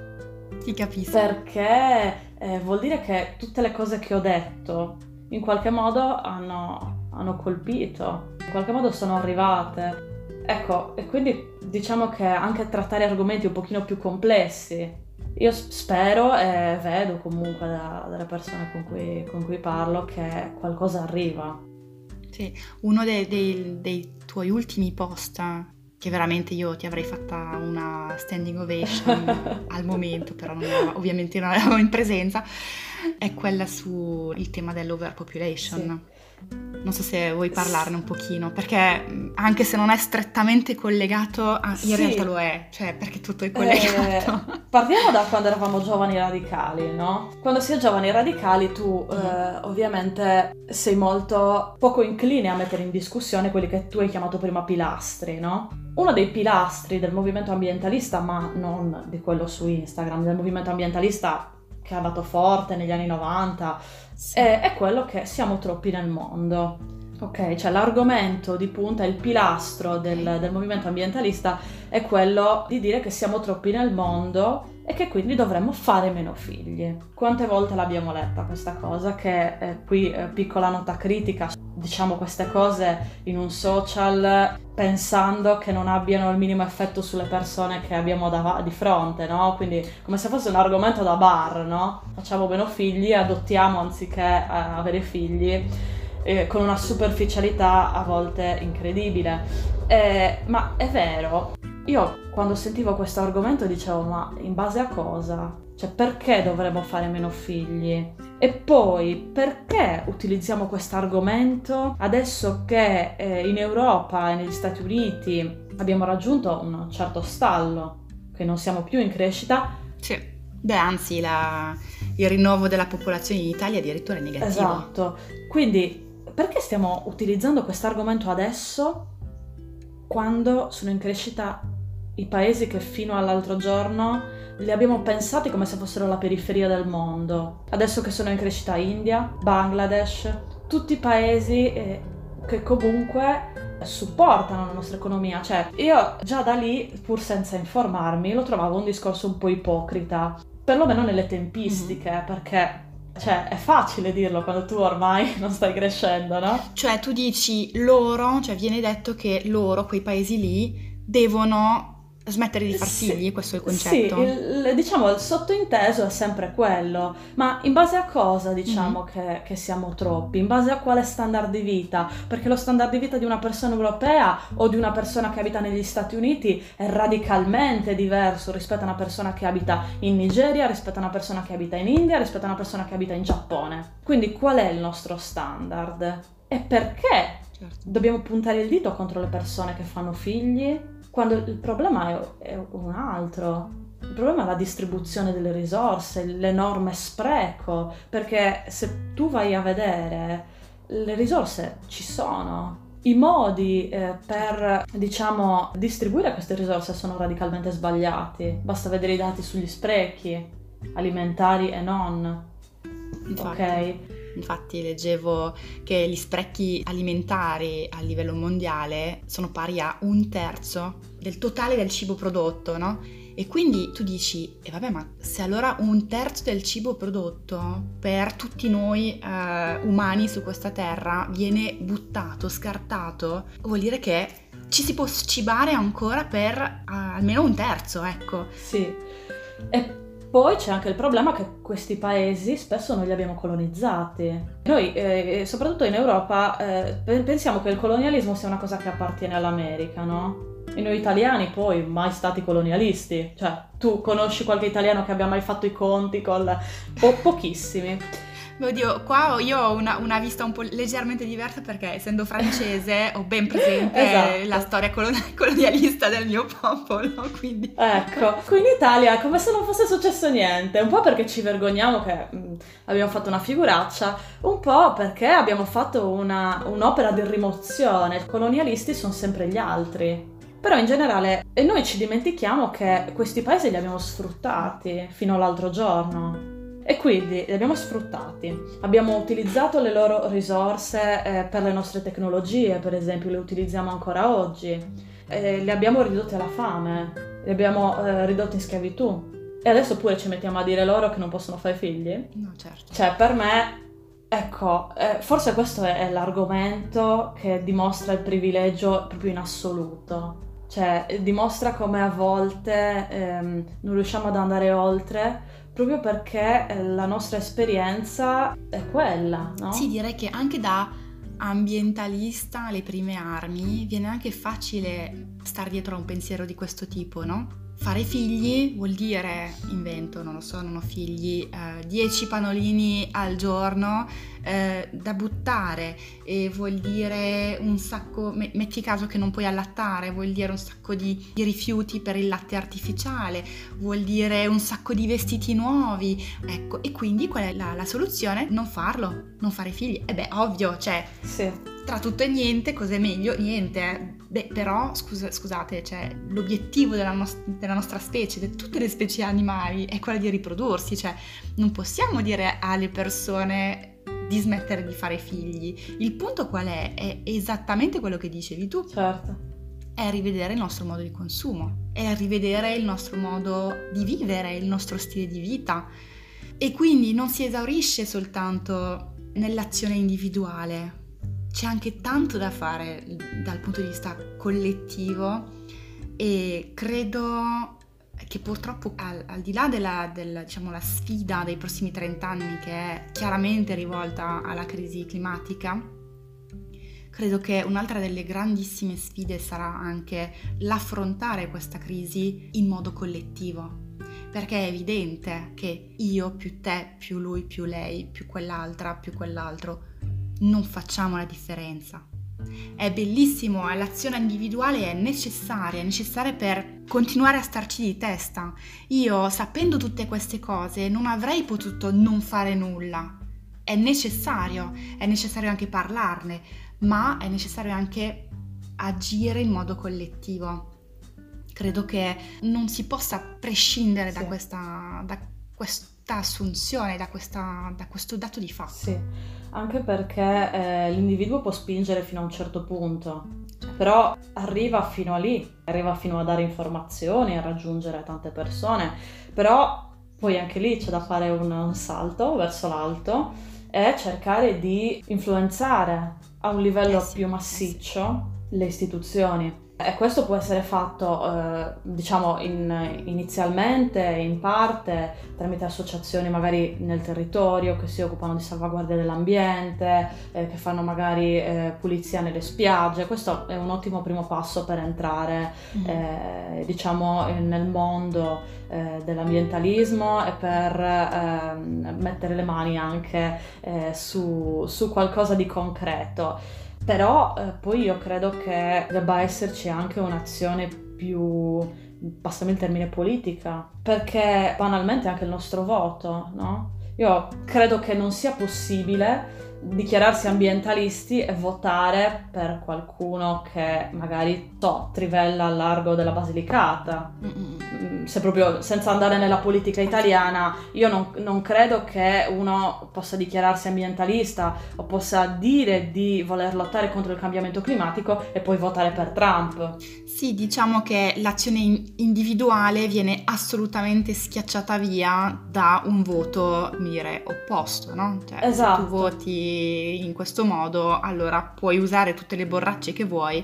Ti capisco. Perché eh, vuol dire che tutte le cose che ho detto in qualche modo hanno, hanno colpito, in qualche modo sono arrivate. Ecco, e quindi diciamo che anche trattare argomenti un pochino più complessi. Io spero e vedo comunque da, dalle persone con cui, con cui parlo che qualcosa arriva sì, uno dei, dei, dei tuoi ultimi post che veramente io ti avrei fatta una standing ovation [laughs] al momento, però non era, ovviamente non eravamo in presenza, è quella sul tema dell'overpopulation. Sì. Non so se vuoi parlarne un pochino, perché anche se non è strettamente collegato, in sì. realtà lo è, cioè perché tutto è collegato. Eh, partiamo da quando eravamo giovani radicali, no? Quando si è giovani radicali tu mm. eh, ovviamente sei molto poco incline a mettere in discussione quelli che tu hai chiamato prima pilastri, no? Uno dei pilastri del movimento ambientalista, ma non di quello su Instagram, del movimento ambientalista che è andato forte negli anni 90, sì. è, è quello che siamo troppi nel mondo. Ok, cioè l'argomento di punta, il pilastro del, del, movimento ambientalista è quello di dire che siamo troppi nel mondo e che quindi dovremmo fare meno figli. Quante volte l'abbiamo letta questa cosa? Che eh, qui eh, piccola nota critica, diciamo queste cose in un social pensando che non abbiano il minimo effetto sulle persone che abbiamo dav- di fronte, no? Quindi come se fosse un argomento da bar, no? Facciamo meno figli, adottiamo anziché eh, avere figli. Eh, con una superficialità a volte incredibile. Eh, ma è vero, io quando sentivo questo argomento dicevo ma in base a cosa? Cioè perché dovremmo fare meno figli? E poi perché utilizziamo questo argomento adesso che eh, in Europa e negli Stati Uniti abbiamo raggiunto un certo stallo, che non siamo più in crescita? Sì. Beh, anzi, la, il rinnovo della popolazione in Italia addirittura è negativo. Esatto. Quindi perché stiamo utilizzando questo argomento adesso quando sono in crescita i paesi che fino all'altro giorno li abbiamo pensati come se fossero la periferia del mondo. Adesso che sono in crescita India, Bangladesh, tutti i paesi eh, che comunque supportano la nostra economia. Cioè, io già da lì, pur senza informarmi, lo trovavo un discorso un po' ipocrita, perlomeno nelle tempistiche, mm-hmm. perché cioè, è facile dirlo quando tu ormai [laughs] non stai crescendo, no? Cioè, tu dici loro, cioè viene detto che loro, quei paesi lì, devono smettere di far figli, sì, questo è il concetto? Sì, il, diciamo il sottointeso è sempre quello, ma in base a cosa diciamo mm. che, che, siamo troppi? In base a quale standard di vita? Perché lo standard di vita di una persona europea o di una persona che abita negli Stati Uniti è radicalmente diverso rispetto a una persona che abita in Nigeria, rispetto a una persona che abita in India, rispetto a una persona che abita in Giappone. Quindi qual è il nostro standard? E perché certo. dobbiamo puntare il dito contro le persone che fanno figli? Quando il problema è, un altro. Il problema è la distribuzione delle risorse, l'enorme spreco, perché se tu vai a vedere, le risorse ci sono. I modi eh, per, diciamo, distribuire queste risorse sono radicalmente sbagliati. Basta vedere i dati sugli sprechi alimentari e non. Infatti. Ok? Infatti leggevo che gli sprechi alimentari a livello mondiale sono pari a un terzo del totale del cibo prodotto, no? E quindi tu dici, e eh vabbè, ma se allora un terzo del cibo prodotto per tutti noi eh, umani su questa terra viene buttato, scartato, vuol dire che ci si può cibare ancora per uh, almeno un terzo, ecco. Sì. E poi c'è anche il problema che questi paesi spesso non li abbiamo colonizzati. Noi, eh, soprattutto in Europa, eh, pensiamo che il colonialismo sia una cosa che appartiene all'America, no? E noi italiani poi mai stati colonialisti, cioè tu conosci qualche italiano che abbia mai fatto i conti con po- pochissimi. Oddio, qua io ho una, una, vista un po' leggermente diversa perché essendo francese ho ben presente esatto. la storia colon- colonialista del mio popolo, quindi... Ecco, qui in Italia è come se non fosse successo niente, un po' perché ci vergogniamo che mh, abbiamo fatto una figuraccia, un po' perché abbiamo fatto una, un'opera di rimozione, i colonialisti sono sempre gli altri. Però in generale, noi ci dimentichiamo che questi paesi li abbiamo sfruttati fino all'altro giorno. E quindi li abbiamo sfruttati, abbiamo utilizzato le loro risorse eh, per le nostre tecnologie, per esempio, le utilizziamo ancora oggi, eh, le abbiamo ridotte alla fame, le abbiamo eh, ridotte in schiavitù. E adesso pure ci mettiamo a dire loro che non possono fare figli? No, certo. Cioè, per me Ecco, eh, forse questo è, è, l'argomento che dimostra il privilegio proprio in assoluto, cioè dimostra come a volte ehm, non riusciamo ad andare oltre proprio perché eh, la nostra esperienza è quella, no? Sì, direi che anche da ambientalista alle prime armi viene anche facile star dietro a un pensiero di questo tipo, no? Fare figli vuol dire, invento, non lo so, non ho figli, 10 eh, panolini al giorno eh, da buttare e vuol dire un sacco, metti caso che non puoi allattare, vuol dire un sacco di, di rifiuti per il latte artificiale, vuol dire un sacco di vestiti nuovi, ecco, e quindi qual è la, la soluzione? Non farlo, non fare figli. E beh, ovvio, cioè... Sì tra tutto e niente, cos'è meglio? Niente. Beh, però, scusa, scusate, cioè, l'obiettivo della, nost- della, nostra specie, di tutte le specie animali, è quello di riprodursi. Cioè, non possiamo dire alle persone di smettere di fare figli. Il punto qual è? È esattamente quello che dicevi tu. Certo. È rivedere il nostro modo di consumo, è rivedere il nostro modo di vivere, il nostro stile di vita. E quindi non si esaurisce soltanto nell'azione individuale, c'è anche tanto da fare dal punto di vista collettivo e credo che purtroppo al, al di là della, della diciamo, sfida dei prossimi 30 anni che è chiaramente rivolta alla crisi climatica, credo che un'altra delle grandissime sfide sarà anche l'affrontare questa crisi in modo collettivo. Perché è evidente che io più te, più lui, più lei, più quell'altra, più quell'altro, non facciamo la differenza. È bellissimo, l'azione individuale è necessaria, è necessaria per continuare a starci di testa. Io, sapendo tutte queste cose, non avrei potuto non fare nulla. È necessario, è necessario anche parlarne, ma è necessario anche agire in modo collettivo. Credo che non si possa prescindere sì. da, questa, da questa assunzione, da, questa, da questo dato di fatto. Sì anche perché eh, l'individuo può spingere fino a un certo punto, però arriva fino a lì, arriva fino a dare informazioni, a raggiungere tante persone, però poi anche lì c'è da fare un, un salto verso l'alto e cercare di influenzare a un livello eh sì, più massiccio eh sì. le istituzioni. E questo può essere fatto, eh, diciamo, in, inizialmente, in parte, tramite associazioni magari nel territorio che si occupano di salvaguardia dell'ambiente, eh, che fanno magari eh, pulizia nelle spiagge. Questo è un ottimo primo passo per entrare, mm. diciamo, nel mondo eh, dell'ambientalismo e per ehm, mettere le mani anche eh, su, su qualcosa di concreto. Però eh, poi io credo che debba esserci anche un'azione più, passami il termine, politica, perché banalmente anche il nostro voto, no? Io credo che non sia possibile dichiararsi ambientalisti e votare per qualcuno che magari so, trivella al largo della Basilicata. Mm, se proprio senza andare nella politica italiana, io non, non, credo che uno possa dichiararsi ambientalista o possa dire di voler lottare contro il cambiamento climatico e poi votare per Trump. Sì, diciamo che l'azione individuale viene assolutamente schiacciata via da un voto, dire, opposto, no? Cioè, esatto. tu voti in questo modo, allora puoi usare tutte le borracce che vuoi,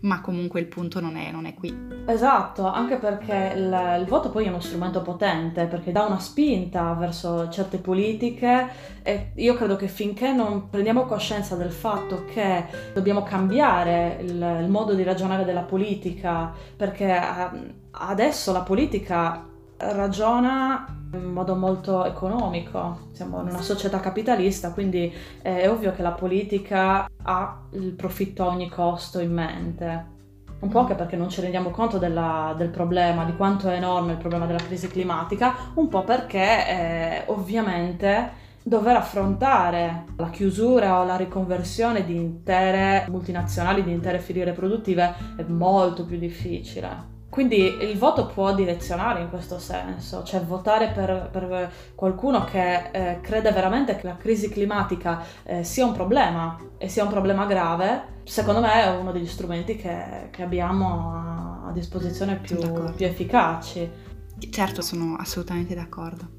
ma comunque il punto non è, non è qui. Esatto, anche perché il, il, voto poi è uno strumento potente, perché dà una spinta verso certe politiche e io credo che finché non prendiamo coscienza del fatto che dobbiamo cambiare il, il modo di ragionare della politica, perché ehm, adesso la politica ragiona in modo molto economico, siamo in una società capitalista, quindi è ovvio che la politica ha il profitto a ogni costo in mente. Un po' anche perché non ci rendiamo conto della, del problema, di quanto è enorme il problema della crisi climatica, un po' perché eh, ovviamente dover affrontare la chiusura o la riconversione di intere multinazionali, di intere filiere produttive è molto più difficile. Quindi il voto può direzionare in questo senso, cioè votare per, per qualcuno che eh, crede veramente che la crisi climatica eh, sia un problema e sia un problema grave, secondo me è uno degli strumenti che, che abbiamo a, a disposizione più, più efficaci. Certo, sono assolutamente d'accordo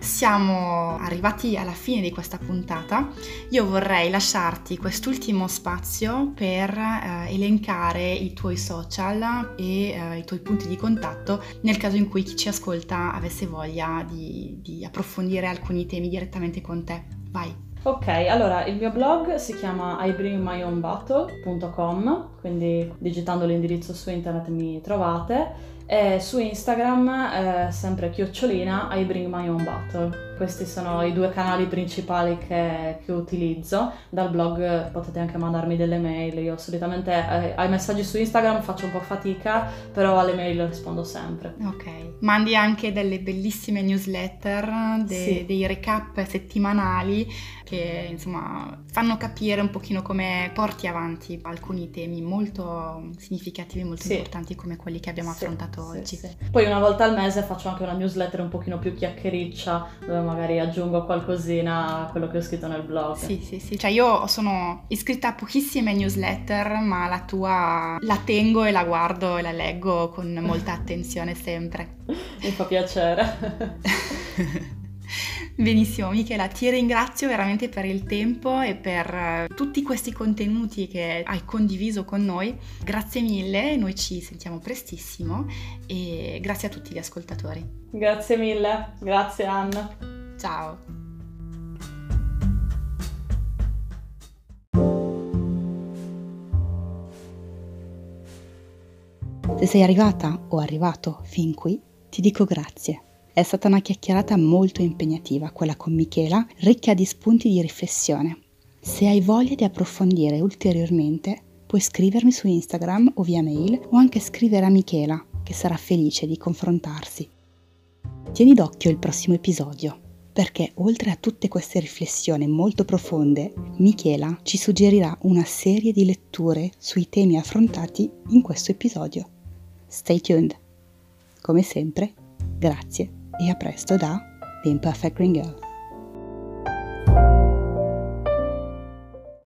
siamo arrivati alla fine di questa puntata. Io vorrei lasciarti quest'ultimo spazio per eh, elencare i tuoi social e eh, i tuoi punti di contatto nel caso in cui chi ci ascolta avesse voglia di, di approfondire alcuni temi direttamente con te. Vai. Ok, allora il mio blog si chiama ibringmyownbattle.com, quindi digitando l'indirizzo su internet mi trovate e su Instagram, eh, sempre chiocciolina, I bring my own bottle. Questi sono i due canali principali che, che, utilizzo. Dal blog potete anche mandarmi delle mail. Io solitamente eh, ai messaggi su Instagram faccio un po' fatica, però alle mail rispondo sempre. Ok. Mandi anche delle bellissime newsletter, de- sì. dei recap settimanali che insomma fanno capire un pochino come porti avanti alcuni temi molto significativi, molto sì. importanti come quelli che abbiamo sì, affrontato oggi. Poi una volta al mese faccio anche una newsletter un pochino più chiacchiericcia dove magari aggiungo qualcosina a quello che ho scritto nel blog. Sì, sì, sì, cioè io sono iscritta a pochissime newsletter, ma la tua la tengo e la guardo e la leggo con molta attenzione sempre. [laughs] Mi fa piacere. [laughs] Benissimo Michela, ti ringrazio veramente per il tempo e per eh, tutti questi contenuti che hai condiviso con noi. Grazie mille, noi ci sentiamo prestissimo e grazie a tutti gli ascoltatori. Grazie mille, grazie Anna. Ciao. Se sei arrivata o arrivato fin qui, ti dico grazie è stata una chiacchierata molto impegnativa, quella con Michela, ricca di spunti di riflessione. Se hai voglia di approfondire ulteriormente, puoi scrivermi su Instagram o via mail o anche scrivere a Michela, che sarà felice di confrontarsi. Tieni d'occhio il prossimo episodio, perché oltre a tutte queste riflessioni molto profonde, Michela ci suggerirà una serie di letture sui temi affrontati in questo episodio. Stay tuned! Come sempre, grazie e a presto da The Imperfect Green Girl.